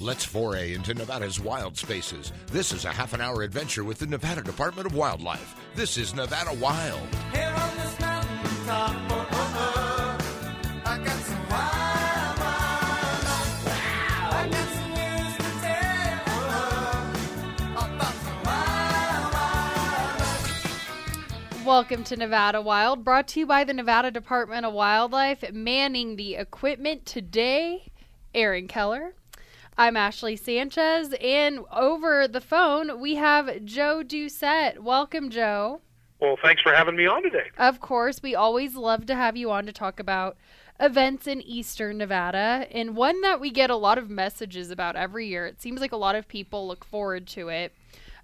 Let's foray into Nevada's wild spaces. This is a half an hour adventure with the Nevada Department of Wildlife. This is Nevada Wild. Here on this mountain top, oh, oh, oh, oh. Welcome to Nevada Wild, brought to you by the Nevada Department of Wildlife. Manning the equipment today, Aaron Keller. I'm Ashley Sanchez, and over the phone we have Joe Doucette. Welcome, Joe. Well, thanks for having me on today. Of course, we always love to have you on to talk about events in Eastern Nevada, and one that we get a lot of messages about every year. It seems like a lot of people look forward to it.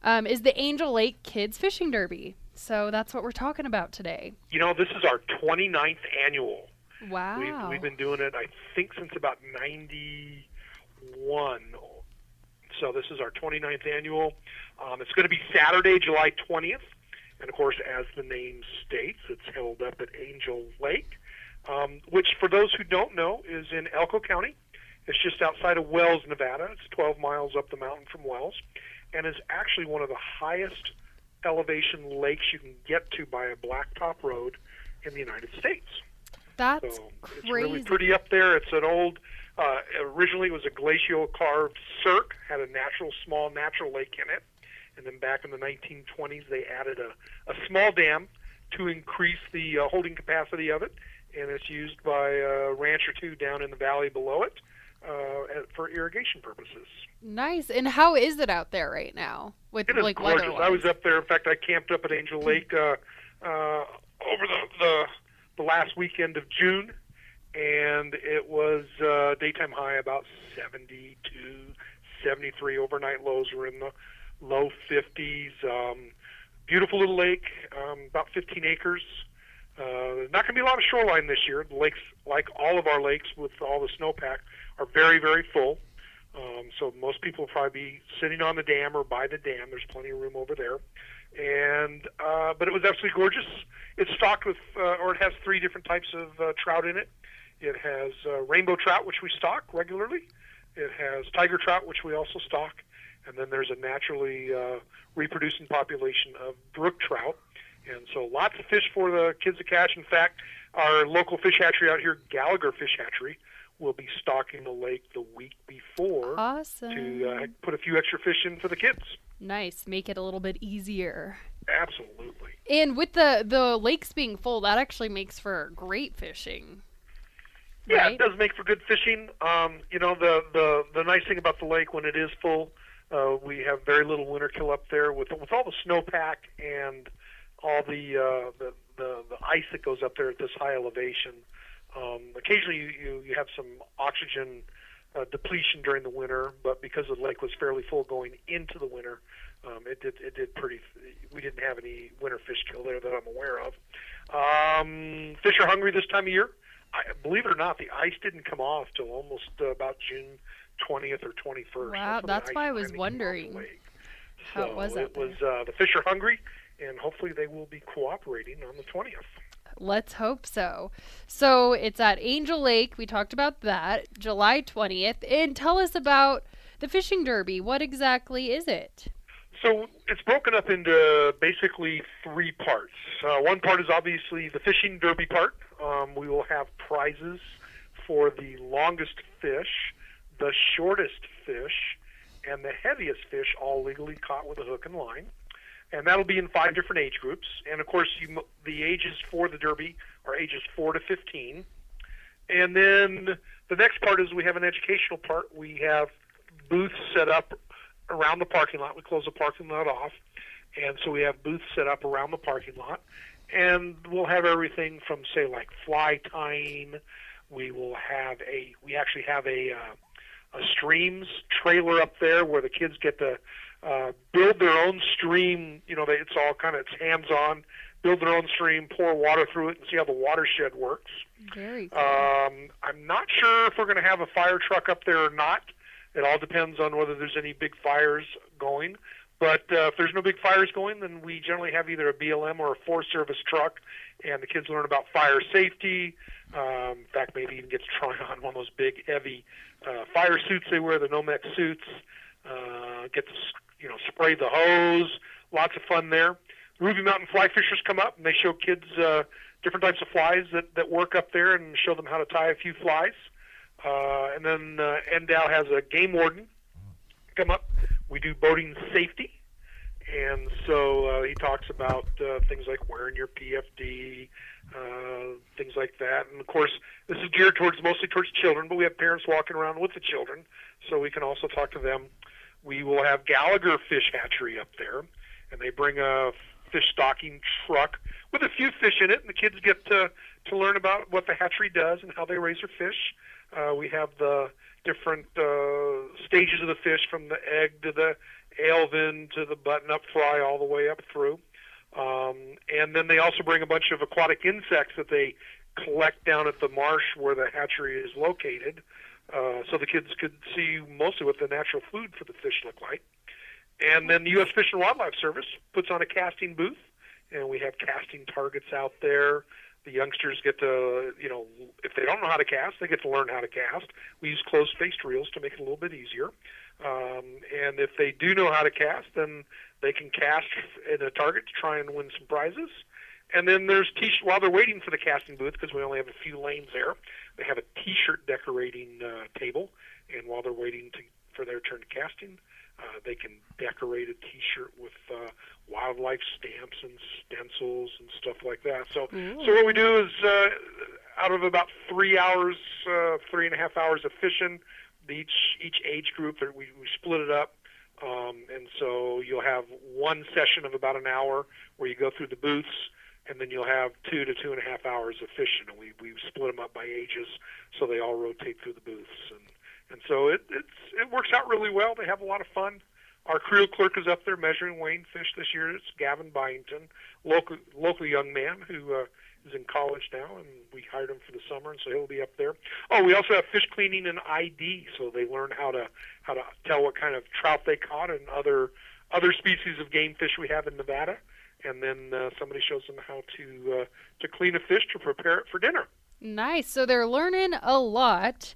Um, is the Angel Lake Kids Fishing Derby. So that's what we're talking about today. You know, this is our 29th annual. Wow. We've, we've been doing it, I think, since about 91. So this is our 29th annual. Um, it's going to be Saturday, July 20th. And of course, as the name states, it's held up at Angel Lake, um, which, for those who don't know, is in Elko County. It's just outside of Wells, Nevada. It's 12 miles up the mountain from Wells, and is actually one of the highest elevation lakes you can get to by a blacktop road in the United States. That's So it's really pretty up there. It's an old. Uh, originally, it was a glacial carved cirque, had a natural small natural lake in it, and then back in the 1920s, they added a, a small dam to increase the uh, holding capacity of it, and it's used by a ranch or two down in the valley below it uh, for irrigation purposes. Nice. And how is it out there right now with It is like gorgeous. I was up there. In fact, I camped up at Angel Lake uh, uh, over the, the the last weekend of June, and it was uh, daytime high about 72, 73. Overnight lows were in the low 50s. Um, beautiful little lake, um, about 15 acres. Uh, not going to be a lot of shoreline this year. The lakes, like all of our lakes with all the snowpack, are very, very full. Um, so most people will probably be sitting on the dam or by the dam. There's plenty of room over there. And uh, but it was absolutely gorgeous. It's stocked with, uh, or it has three different types of uh, trout in it. It has uh, rainbow trout, which we stock regularly. It has tiger trout, which we also stock, and then there's a naturally uh, reproducing population of brook trout. And so lots of fish for the kids to catch. In fact, our local fish hatchery out here, Gallagher Fish Hatchery, will be stocking the lake the week before awesome. to uh, put a few extra fish in for the kids. nice. Make it a little bit easier. Absolutely. And with the the lakes being full, that actually makes for great fishing. Yeah, Right? it does make for good fishing. Um, you know, the, the the nice thing about the lake when it is full, uh, we have very little winter kill up there with with all the snowpack and all the, uh, the the the ice that goes up there at this high elevation. Um, occasionally, you, you you have some oxygen uh, depletion during the winter, but because the lake was fairly full going into the winter, um, it did it did pretty. We didn't have any winter fish kill there that I'm aware of. Um, fish are hungry this time of year. I, believe it or not, the ice didn't come off till almost uh, about June 20th or 21st. Wow, the that's why I was finally came off the wondering how it So was out it was uh, the fish are hungry, and hopefully they will be cooperating on the 20th. Let's hope so. So it's at Angel Lake. We talked about that, July 20th. And tell us about the fishing derby. What exactly is it? So it's broken up into basically three parts. Uh, one part is obviously the fishing derby part. Um, we will have prizes for the longest fish, the shortest fish, and the heaviest fish, all legally caught with a hook and line. And that'll be in five different age groups. And of course, you, the ages for the derby are ages 4 to 15. And then the next part is we have an educational part. We have booths set up around the parking lot. We close the parking lot off, and so we have booths set up around the parking lot, and we'll have everything from say like fly tying. We will have a. We actually have a uh, a streams trailer up there where the kids get to uh, build their own stream. You know, they, it's all kind of it's hands on. Build their own stream, pour water through it, and see how the watershed works. Very cool. Um, I'm not sure if we're going to have a fire truck up there or not. It all depends on whether there's any big fires going. But uh, if there's no big fires going, then we generally have either a BLM or a Forest Service truck, and the kids learn about fire safety. Um, in fact, maybe even get to try on one of those big, heavy uh, fire suits they wear, the Nomex suits. Uh, get to you know spray the hose. Lots of fun there. Ruby Mountain fly fishers come up and they show kids uh, different types of flies that, that work up there and show them how to tie a few flies. Uh, and then uh, NDOW has a game warden come up. We do boating safety. And so uh, he talks about uh, things like wearing your PFD, uh, things like that. And of course, this is geared towards mostly towards children, but we have parents walking around with the children, so we can also talk to them. We will have Gallagher Fish Hatchery up there, and they bring a fish stocking truck with a few fish in it, and the kids get to to learn about what the hatchery does and how they raise their fish. Uh, we have the different uh, stages of the fish, from the egg to the alevin to the button-up fry, all the way up through. Um, and then they also bring a bunch of aquatic insects that they collect down at the marsh where the hatchery is located, uh, so the kids could see mostly what the natural food for the fish look like. And then the U.S. Fish and Wildlife Service puts on a casting booth, and we have casting targets out there. The youngsters get to, you know, if they don't know how to cast, they get to learn how to cast. We use closed-faced reels to make it a little bit easier. Um, and if they do know how to cast, then they can cast at a target to try and win some prizes. And then there's t while they're waiting for the casting booth because we only have a few lanes there. They have a T-shirt decorating uh, table, and while they're waiting to, for their turn to casting, uh, they can decorate a T-shirt with uh, wildlife stamps and stencils and stuff like that. So, so what we do is, uh, out of about three hours, uh, three and a half hours of fishing, each each age group, we we split it up. Um, and so you'll have one session of about an hour where you go through the booths, and then you'll have two to two and a half hours of fishing. And we we split them up by ages, so they all rotate through the booths. And and so it it's it works out really well. They have a lot of fun. Our creel clerk is up there measuring Wayne fish this year. It's Gavin Byington, local local young man who uh, is in college now, and we hired him for the summer, and so he'll be up there. Oh, we also have fish cleaning and ID, so they learn how to how to tell what kind of trout they caught and other other species of game fish we have in Nevada. And then uh, somebody shows them how to uh, to clean a fish to prepare it for dinner. Nice. So they're learning a lot.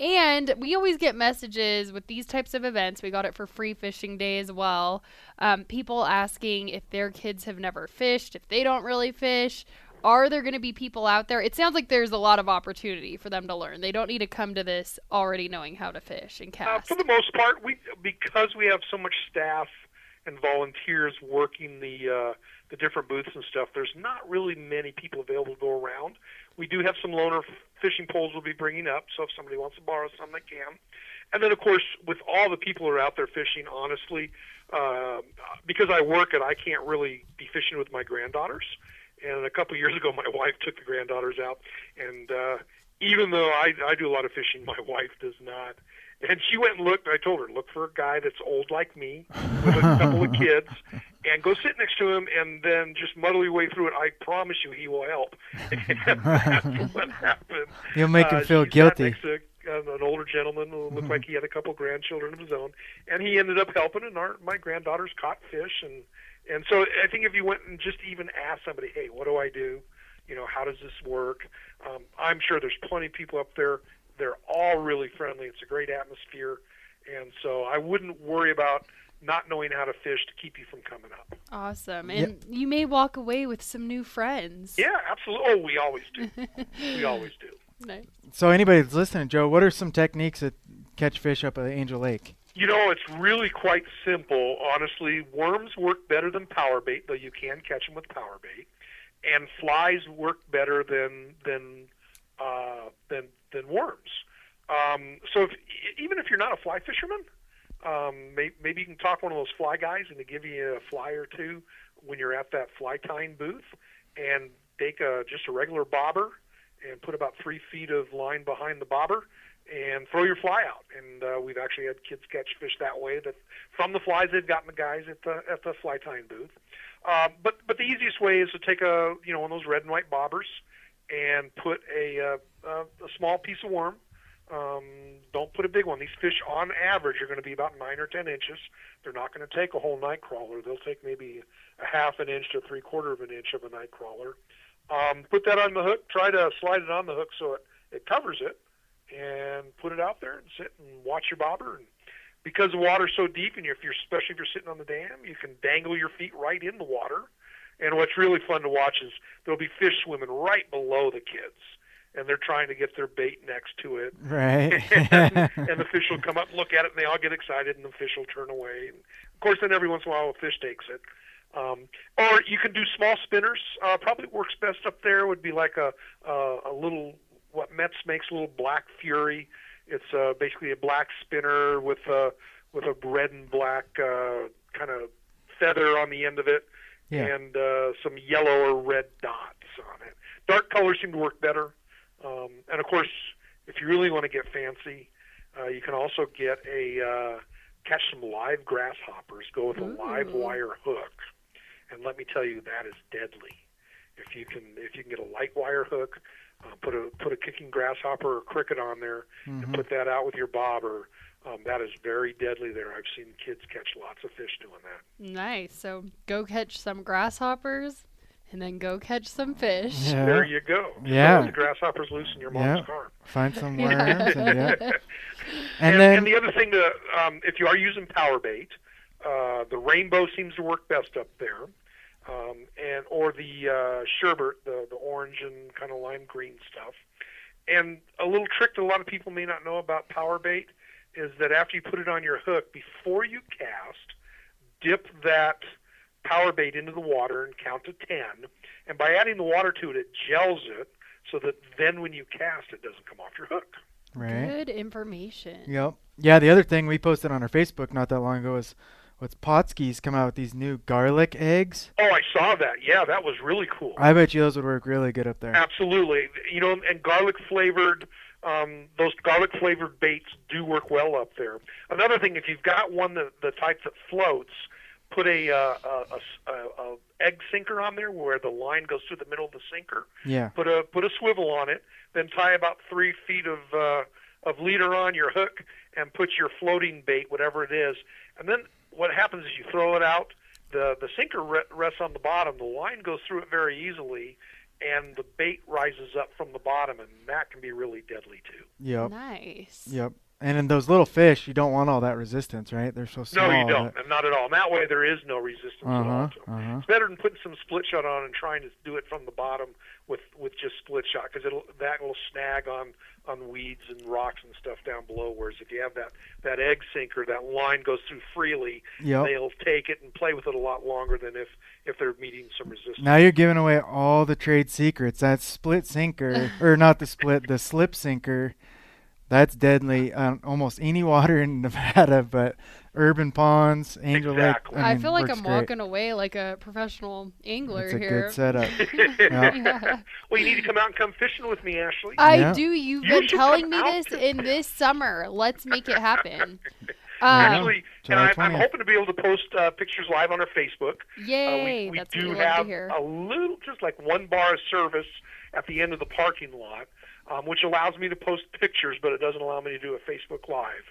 And we always get messages with these types of events. We got it for Free Fishing Day as well. Um, people asking if their kids have never fished, if they don't really fish. Are there going to be people out there? It sounds like there's a lot of opportunity for them to learn. They don't need to come to this already knowing how to fish and Uh, cast. for the most part, we because we have so much staff and volunteers working the uh, the different booths and stuff. There's not really many people available to go around. We do have some loaner fishing poles we'll be bringing up, so if somebody wants to borrow some, they can. And then, of course, with all the people who are out there fishing, honestly, uh, because I work it, I can't really be fishing with my granddaughters. And a couple of years ago, my wife took the granddaughters out, and uh, even though I, I do a lot of fishing, my wife does not. And she went and looked. I told her, look for a guy that's old like me, with a couple of kids, and go sit next to him, and then just muddle your way through it. I promise you, he will help. That's what happened. You'll make him Uh, feel guilty. to uh, an older gentleman who looked like he had a couple grandchildren of his own, and he ended up helping. And our my granddaughters caught fish, and and so I think if you went and just even asked somebody, hey, what do I do? You know, how does this work? Um, I'm sure there's plenty of people up there. They're all really friendly. It's a great atmosphere, and so I wouldn't worry about not knowing how to fish to keep you from coming up. awesome. And you may walk away with some new friends. Yeah, absolutely. Oh, we always do. we always do. Nice. So anybody that's listening, Joe, what are some techniques that catch fish up at Angel Lake? You know, it's really quite simple. Honestly, worms work better than power bait, though you can catch them with power bait, and flies work better than than uh, than than worms. Um, so if, even if you're not a fly fisherman, um, may, maybe you can talk one of those fly guys and to give you a fly or two when you're at that fly tying booth, and take a just a regular bobber and put about three feet of line behind the bobber and throw your fly out. And uh, we've actually had kids catch fish that way. That from the flies they've gotten the guys at the at the fly tying booth. Um, but but the easiest way is to take a you know one of those red and white bobbers and put a uh, a, a small piece of worm Um, don't put a big one. These fish, on average, are going to be about nine or ten inches. They're not going to take a whole night crawler. They'll take maybe a half an inch to three quarter of an inch of a night crawler. Um, put that on the hook. Try to slide it on the hook so it, it covers it, and put it out there and sit and watch your bobber. And because the water's so deep, and if you're especially if you're sitting on the dam, you can dangle your feet right in the water. And what's really fun to watch is there'll be fish swimming right below the kids, and they're trying to get their bait next to it. Right. and, and the fish will come up and look at it, and they all get excited, and the fish will turn away. And of course, then every once in a while, a fish takes it. Um, or you can do small spinners. Uh, probably works best up there would be like a uh, a little what Mepps makes a little black fury. It's uh, basically a black spinner with a with a red and black uh, kind of feather on the end of it, Yeah. and uh, some yellow or red dots on it. Dark colors seem to work better. Um, and of course, if you really want to get fancy, uh, you can also get a uh, catch some live grasshoppers. Go with a light wire hook, and let me tell you, that is deadly. If you can, if you can get a light wire hook, uh, put a put a kicking grasshopper or cricket on there, and Mhm. put that out with your bobber. Um, that is very deadly. There, I've seen kids catch lots of fish doing that. Nice. So go catch some grasshoppers and then go catch some fish. Yeah. There you go. Yeah. The grasshoppers loose in your mom's Yeah. car. Find some Yeah. worms. and, yeah. And, And then and the other thing to, um, if you are using power bait, uh, the rainbow seems to work best up there, um, and or the uh, sherbet, the the orange and kind of lime green stuff. And a little trick that a lot of people may not know about power bait is that after you put it on your hook, before you cast, dip that power bait into the water and count to ten. And by adding the water to it, it gels it so that then when you cast, it doesn't come off your hook. right. Good information. Yep. Yeah. The other thing we posted on our Facebook not that long ago was what's Pautzke's come out with these new garlic eggs. Oh, I saw that. Yeah, that was really cool. I bet you those would work really good up there. Absolutely. You know, and garlic flavored, um, those garlic flavored baits do work well up there. Another thing, if you've got one that the type that floats, put a, uh, a, a s- a- a egg sinker on there where the line goes through the middle of the sinker. Yeah. Put a put a swivel on it, then tie about three feet of uh, of leader on your hook, and put your floating bait, whatever it is. And then what happens is you throw it out. The the sinker re- rests on the bottom. The line goes through it very easily, and the bait rises up from the bottom, and that can be really deadly too. Yep. Nice. Yep. And in those little fish, you don't want all that resistance, right? They're so small. No, you don't, that- and not at all. And that way, there is no resistance at all. Uh-huh. Uh-huh. It's better than putting some split shot on and trying to do it from the bottom with with just split shot because it'll that will snag on on weeds and rocks and stuff down below. Whereas if you have that that egg sinker, that line goes through freely. Yep. They'll take it and play with it a lot longer than if if they're meeting some resistance. Now you're giving away all the trade secrets. That split sinker, or not the split, the slip sinker, that's deadly on almost any water in Nevada, but urban ponds, Angel Exactly. Lake. I, mean, feel like I'm great. walking away like a professional angler It's a here. good setup. Yeah. well, you need to come out and come fishing with me, Ashley. I Yeah. do. You've You been telling me this in this summer. Let's make it happen. Um, Actually, and July I, I'm hoping to be able to post uh, pictures live on our Facebook. Uh, yay! we we That's what do we love have a little, just like one bar of service at the end of the parking lot, um, which allows me to post pictures, but it doesn't allow me to do a Facebook Live.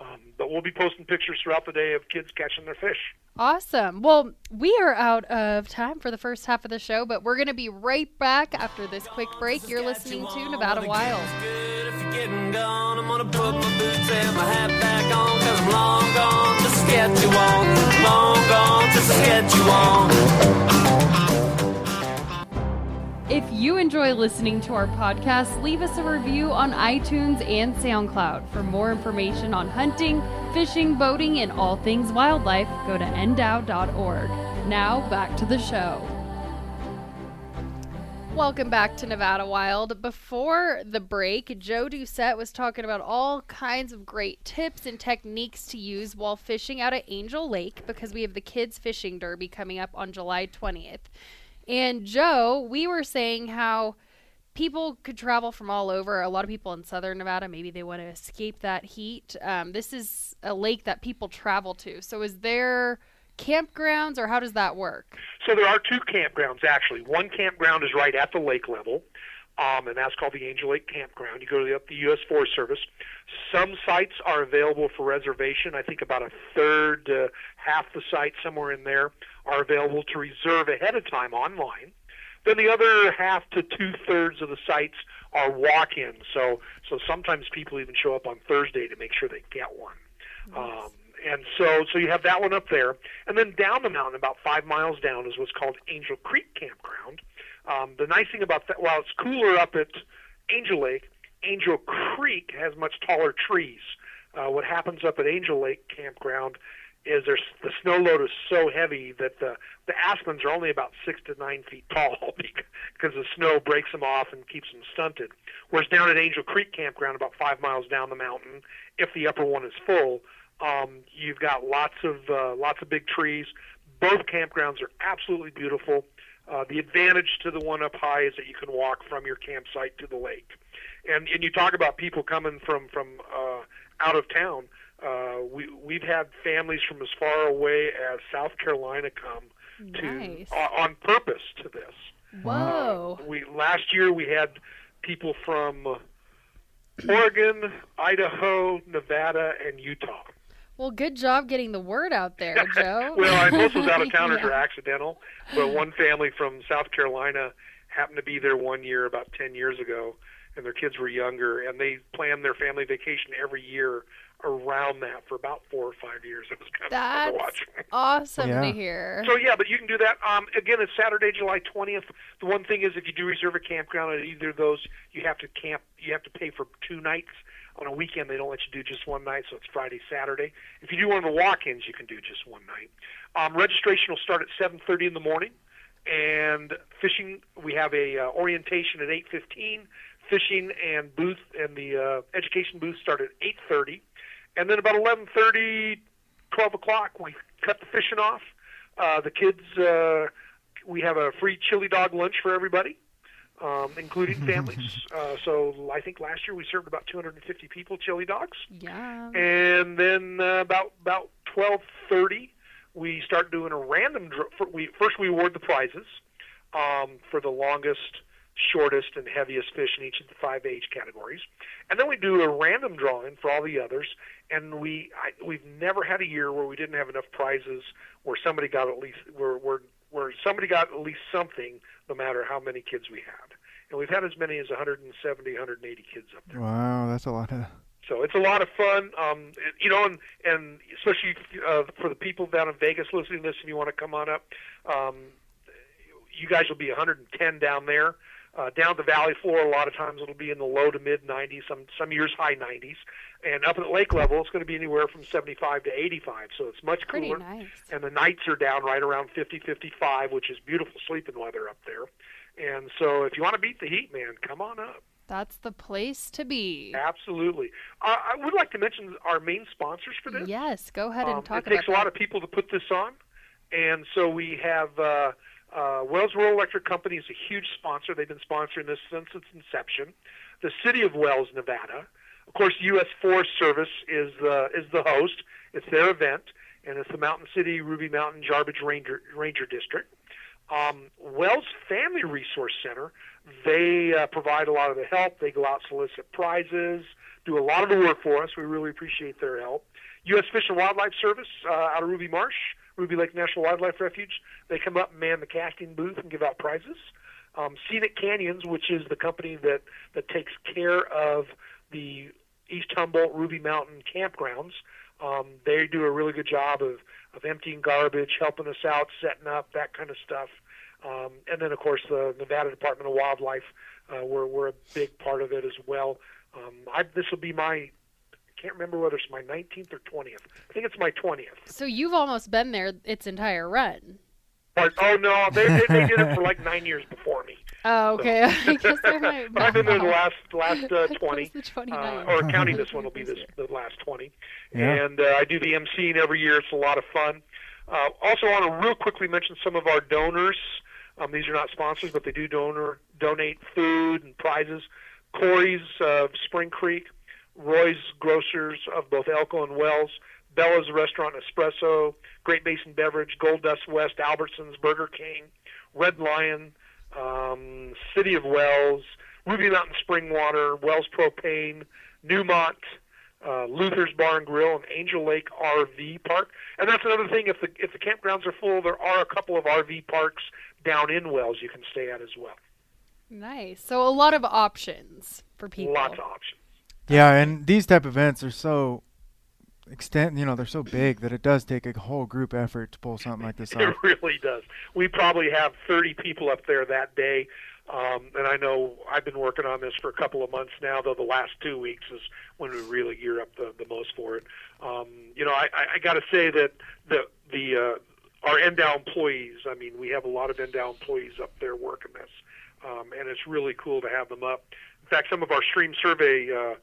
Um, but we'll be posting pictures throughout the day of kids catching their fish. Awesome. Well, we are out of time for the first half of the show, but we're going to be right back after this quick break. You're listening to Nevada Wild. Good if you're getting gone. I'm gonna put my boots and my hat back on. Long gone to Saskatchewan. Long gone to Saskatchewan. If you enjoy listening to our podcast, leave us a review on iTunes and SoundCloud. For more information on hunting, fishing, boating, and all things wildlife, go to ndow.org. Now, back to the show. Welcome back to Nevada Wild. Before the break, Joe Doucette was talking about all kinds of great tips and techniques to use while fishing out at Angel Lake because we have the Kids Fishing Derby coming up on July 20th. And Joe, we were saying how people could travel from all over. A lot of people in southern Nevada, maybe they want to escape that heat. Um, this is a lake that people travel to. So, is there campgrounds or how does that work? So there are two campgrounds actually. One campground is right at the lake level. um, and that's called the Angel Lake Campground. You go to the, the U.S. Forest Service. Some sites are available for reservation. I think about a third, uh, half the sites, somewhere in there, are available to reserve ahead of time online. Then the other half to two thirds of the sites are walk-ins. So so sometimes people even show up on Thursday to make sure they get one. Um, and so so you have that one up there, and then down the mountain, about five miles down, is what's called Angel Creek Campground. Um, the nice thing about that, while it's cooler up at Angel Lake, Angel Creek has much taller trees. Uh, what happens up at Angel Lake Campground is there's the snow load is so heavy that the the aspens are only about six to nine feet tall because the snow breaks them off and keeps them stunted. Whereas down at Angel Creek Campground, about five miles down the mountain, if the upper one is full, um, you've got lots of uh, lots of big trees. Both campgrounds are absolutely beautiful. Uh, the advantage to the one up high is that you can walk from your campsite to the lake. And and you talk about people coming from from uh, out of town. Uh, we we've had families from as far away as South Carolina come Nice. to uh, on purpose to this. Whoa. Uh, we last year we had people from Oregon, Idaho, Nevada, and Utah. Well, good job getting the word out there, Joe. well, I, most of those out of towners Yeah. are accidental, but one family from South Carolina happened to be there one year about 10 years ago, and their kids were younger, and they planned their family vacation every year around that for about four or five years. It was kind of fun to That's watch. awesome Yeah. to hear. So yeah, but you can do that. Um, again, it's Saturday, July twentieth. The one thing is, if you do reserve a campground at either of those, you have to camp. You have to pay for two nights. On a weekend, they don't let you do just one night, so it's Friday, Saturday. If you do one of the walk-ins, you can do just one night. Um, registration will start at seven thirty in the morning, and fishing. We have a uh, orientation at eight fifteen. Fishing and booth and the uh, education booth start at eight thirty, and then about eleven thirty 12 o'clock, we cut the fishing off. Uh, the kids, uh, we have a free chili dog lunch for everybody, um, including families. uh, so I think last year we served about 250 people chili dogs. yeah. And then uh, about about 12:30, we start doing a random. Dr- for, we first we award the prizes um, for the longest, shortest, and heaviest fish in each of the five age categories, and then we do a random drawing for all the others. And we I, we've never had a year where we didn't have enough prizes where somebody got at least where where where somebody got at least something, no matter how many kids we had. And we've had as many as 170, 180 kids up there. Wow, that's a lot of. So it's a lot of fun, um, you know, and and especially uh, for the people down in Vegas listening to this, if you want to come on up, um, you guys will be 110 down there. Uh, down the valley floor, a lot of times it'll be in the low to mid 90s, some some years high 90s, and up at lake level, it's going to be anywhere from 75 to 85. So it's much Pretty cooler nice. and the nights are down right around 50, 55, which is beautiful sleeping weather up there. And so, if you want to beat the heat, man, come on up. That's the place to be. Absolutely. Uh, I would like to mention our main sponsors for this. Yes, go ahead and Um, talk it It takes a lot that. of people to put this on, and so we have uh, uh, Wells Rural Electric Company is a huge sponsor. They've been sponsoring this since its inception. The City of Wells, Nevada, of course, U.S. Forest Service is the is the host. It's their event, and it's the Mountain City Ruby Mountain Jarbidge Ranger Ranger District. Um, Wells Family Resource Center, they uh, provide a lot of the help. They go out solicit prizes, do a lot of the work for us. We really appreciate their help. U.S. Fish and Wildlife Service uh, out of Ruby Marsh, Ruby Lake National Wildlife Refuge, they come up and man the casting booth and give out prizes. Um, Scenic Canyons, which is the company that, that takes care of the East Humboldt Ruby Mountain campgrounds, um, they do a really good job of, of emptying garbage, helping us out, setting up, that kind of stuff. Um, and then, of course, the Nevada Department of Wildlife, uh, we're, we're a big part of it as well. Um, I, this will be my, can't remember whether it's my 19th or 20th. I think it's my 20th. So you've almost been there its entire run. But, oh, no, they, they, they did it for like nine years before me. Oh, okay. I guess there might but I've been there the last the last uh, 20, the 29. uh, or counting this one will be this the last 20. Yeah. And uh, I do the emceeing every year. It's a lot of fun. Uh, also, I want to real quickly mention some of our donors. Um, these are not sponsors, but they do donor donate food and prizes. Corey's of Spring Creek, Roy's Grocers of both Elko and Wells, Bella's Restaurant Espresso, Great Basin Beverage, Gold Dust West, Albertsons, Burger King, Red Lion, um, City of Wells, Ruby Mountain Spring Water, Wells Propane, Newmont, uh, Luther's Bar and Grill, and Angel Lake RV Park. And that's another thing. If the if the campgrounds are full, there are a couple of RV parks down in Wells you can stay at as well. Nice. So a lot of options for people. Lots of options. Yeah, and these type of events are so extent, you know, they're so big that it does take a whole group effort to pull something like this off. It really does. We probably have 30 people up there that day. Um, and I know I've been working on this for a couple of months now, though the last two weeks is when we really gear up the, the most for it. Um, you know, I, I, I got to say that the, the, uh, our NDOW employees, I mean, we have a lot of NDOW employees up there working this. Um, and it's really cool to have them up. In fact, some of our stream survey, uh,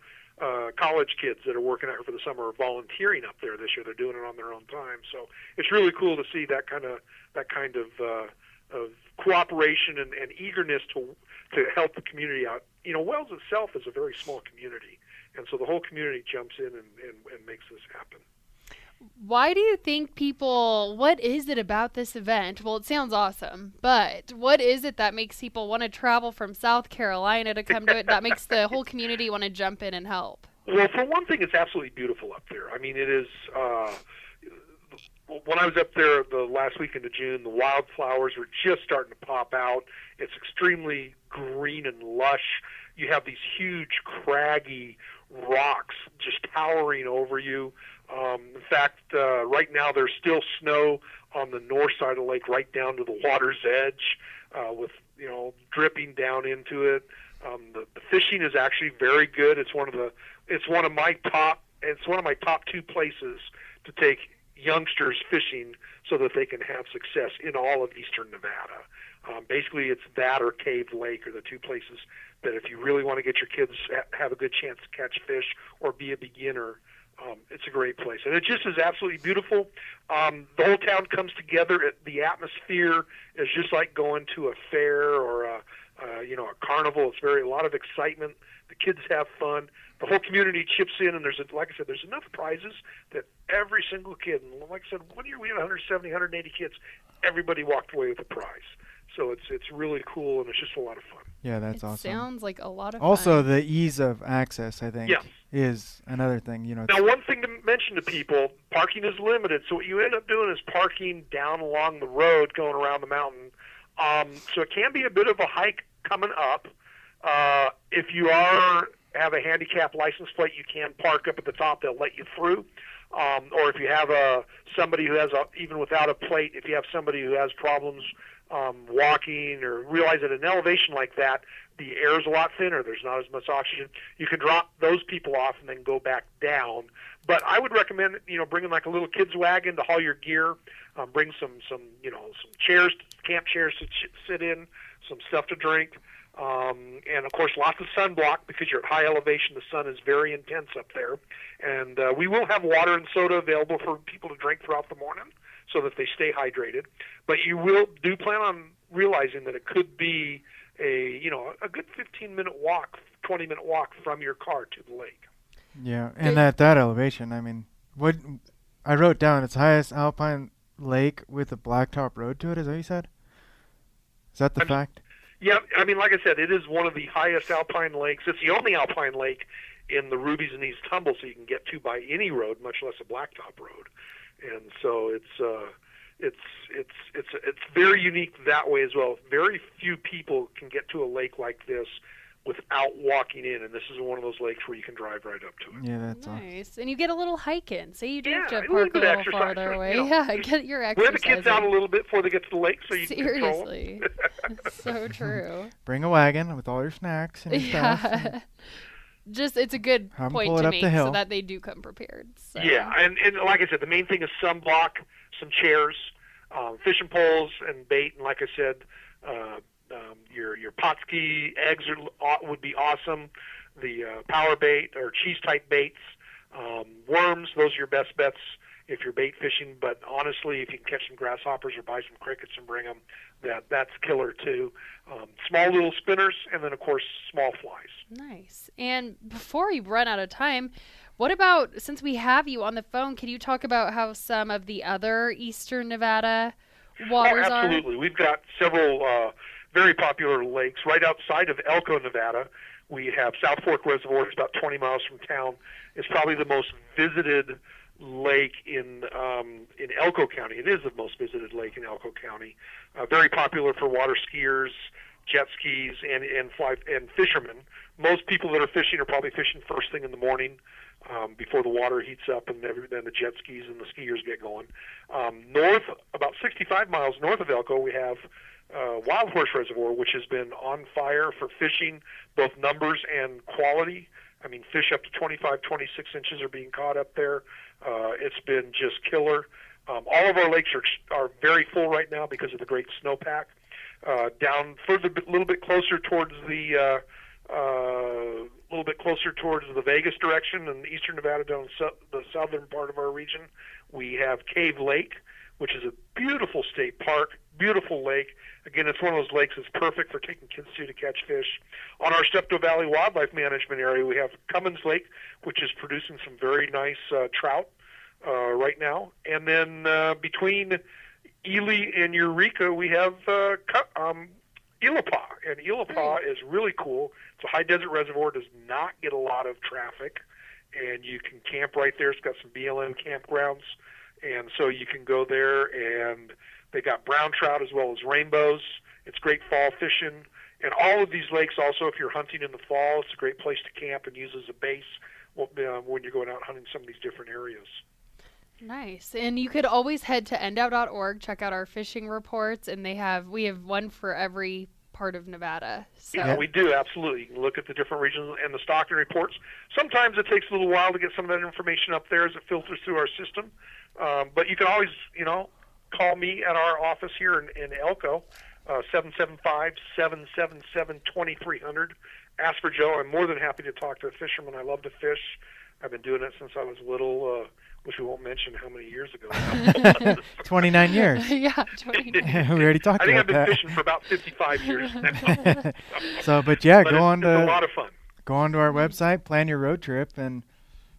uh, college kids that are working out here for the summer are volunteering up there this year. They're doing it on their own time, so it's really cool to see that kind of that kind of uh, of cooperation and, and eagerness to to help the community out. You know, Wells itself is a very small community, and so the whole community jumps in and, and, and makes this happen. Why do you think people, what is it about this event? Well, it sounds awesome, but what is it that makes people want to travel from South Carolina to come to it that makes the whole community want to jump in and help? Well, for one thing, it's absolutely beautiful up there. I mean, it is. Uh, when I was up there the last weekend of June, the wildflowers were just starting to pop out. It's extremely green and lush. You have these huge, craggy rocks just towering over you. Um, in fact, uh, right now there's still snow on the north side of the lake, right down to the water's edge, uh, with you know dripping down into it. Um, the, the fishing is actually very good. It's one of the it's one of my top it's one of my top two places to take youngsters fishing so that they can have success in all of eastern Nevada. Um, basically, it's that or Cave Lake are the two places that if you really want to get your kids ha- have a good chance to catch fish or be a beginner, um, it's a great place. And it just is absolutely beautiful. Um, the whole town comes together. It, the atmosphere is just like going to a fair or a, uh, you know a carnival. It's very a lot of excitement. The kids have fun. The whole community chips in, and there's a, like I said, there's enough prizes that every single kid. And like I said, one year we had 170, 180 kids. Everybody walked away with a prize. So it's it's really cool, and it's just a lot of fun. Yeah, that's it awesome. sounds like a lot of fun. Also, fun. the ease of access, I think, Yeah. Is another thing. You know, Now, one thing to mention to people: parking is limited. So what you end up doing is parking down along the road, going around the mountain. Um, so it can be a bit of a hike coming up. Uh, if you are have a handicap license plate, you can park up at the top. They'll let you through. Um, or if you have a somebody who has a even without a plate, if you have somebody who has problems um, walking or realize at an elevation like that, the air is a lot thinner. There's not as much oxygen. You can drop those people off and then go back down. But I would recommend, you know, bringing like a little kids wagon to haul your gear. Um, bring some, some, you know, some chairs, camp chairs to ch- sit in, some stuff to drink, um, and of course lots of sunblock because you're at high elevation. The sun is very intense up there, and uh, we will have water and soda available for people to drink throughout the morning so that they stay hydrated. But you will do plan on realizing that it could be a you know a good 15 minute walk, 20 minute walk from your car to the lake. yeah, and at that elevation, I mean, what I wrote down, it's highest alpine lake with a blacktop road to it. Is that what you said? Is that the I'm- fact? Yeah, I mean, like I said, it is one of the highest alpine lakes. It's the only alpine lake in the Rubies and East Humboldt, so you can get to by any road, much less a blacktop road. And so it's uh, it's it's it's it's very unique that way as well. Very few people can get to a lake like this without walking in, and this is one of those lakes where you can drive right up to it. Yeah, that's awesome. nice. And you get a little hike in. Say you do have Yeah, to a little park a little farther away. you know. Yeah, get your Wear exercise. the kids out a little bit before they get to the lake, so you can control 'em. Seriously. so true. Bring a wagon with all your snacks and your stuff. and- Yeah. Just it's a good Have 'em point to make so that they do come prepared. So. Yeah, and, and like I said, the main thing is sunblock, some chairs, um, fishing poles, and bait. And like I said, uh, um, your your Pautzke eggs are, aw- would be awesome. The uh, power bait or cheese type baits, um, worms. Those are your best bets if you're bait fishing. But honestly, if you can catch some grasshoppers or buy some crickets and bring them, that that's killer too. Um, small little spinners, and then of course small flies. Nice. And before we run out of time, what about since we have you on the phone, can you talk about how some of the other Eastern Nevada waters oh, absolutely. We've got several uh, very popular lakes. Right outside of Elko, Nevada, we have South Fork Reservoir. It's about 20 miles from town. It's probably the most visited lake in um, in Elko County. It is the most visited lake in Elko County. Uh, very popular for water skiers, jet skis, and and fly and fishermen. Most people that are fishing are probably fishing first thing in the morning um, before the water heats up and every, then the jet skis and the skiers get going. Um, north, about 65 miles north of Elko, we have uh, Wild Horse Reservoir, which has been on fire for fishing, both numbers and quality. I mean, fish up to 25, 26 inches are being caught up there. Uh, it's been just killer. Um, all of our lakes are are very full right now because of the great snowpack. Uh, down further, a little bit closer towards the, uh, uh, a little bit closer towards the Vegas direction and eastern Nevada, down so, the southern part of our region, we have Cave Lake, which is a beautiful state park, beautiful lake. Again, it's one of those lakes that's perfect for taking kids to to catch fish. On our Steptoe Valley Wildlife Management area, we have Comins Lake, which is producing some very nice uh, trout uh, right now. And then uh, between Ely and Eureka, we have uh, um, and Illipah is really cool. It's a high desert reservoir, does not get a lot of traffic, and you can camp right there. It's got some BLM campgrounds, and so you can go there, and they got brown trout as well as rainbows. It's great fall fishing, and all of these lakes also, if you're hunting in the fall, it's a great place to camp and use as a base when you're going out hunting some of these different areas. Nice. And you could always head to ndow.org, check out our fishing reports, and they have we have one for every part of Nevada. So Yeah, we do absolutely. You can look at the different regions and the stocking reports. Sometimes it takes a little while to get some of that information up there as it filters through our system. Um, but you can always, you know, call me at our office here in, in Elko, uh, 775-777-2300. Ask for Joe. I'm more than happy to talk to a fisherman. I love to fish. I've been doing it since I was little, uh, which we won't mention how many years ago. 29 years. yeah, 20 we already talked about that. I think I've been that. fishing for about 55 years now. So, but yeah, but go it's, on it's a lot of fun. go on to our website, plan your road trip, and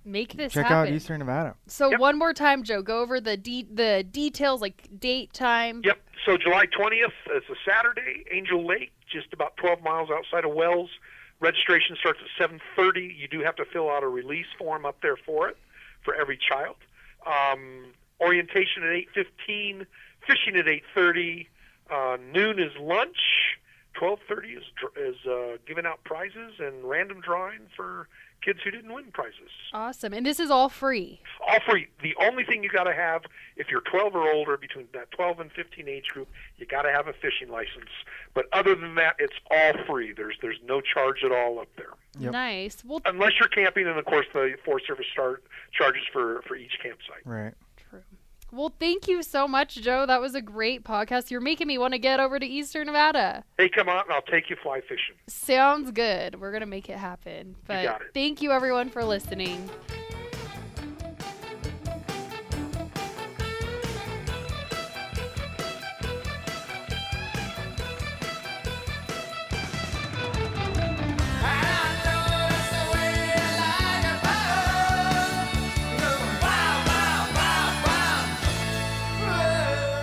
make this check happen. out Eastern Nevada. So Yep. one more time, Joe, go over the de- the details like date, time. Yep. So July 20th is a Saturday, Angel Lake, just about 12 miles outside of Wells. Registration starts at 7:30. You do have to fill out a release form up there for it, for every child. Um, orientation at 8:15. Fishing at 8:30. Uh, noon is lunch. 12:30 is dr- is uh, giving out prizes and random drawing for kids who didn't win prizes. Awesome. And this is all free. All free. The only thing you got to have, if you're 12 or older, between that 12 and 15 age group, you got to have a fishing license. But other than that, it's all free. There's there's no charge at all up there, Yep. Nice. Well, unless you're camping, and of course the Forest Service start charges for for each campsite. Right. Well, thank you so much, Joe. That was a great podcast. You're making me want to get over to Eastern Nevada. Hey, come on, and I'll take you fly fishing. Sounds good. We're gonna make it happen. But it. thank you everyone for listening.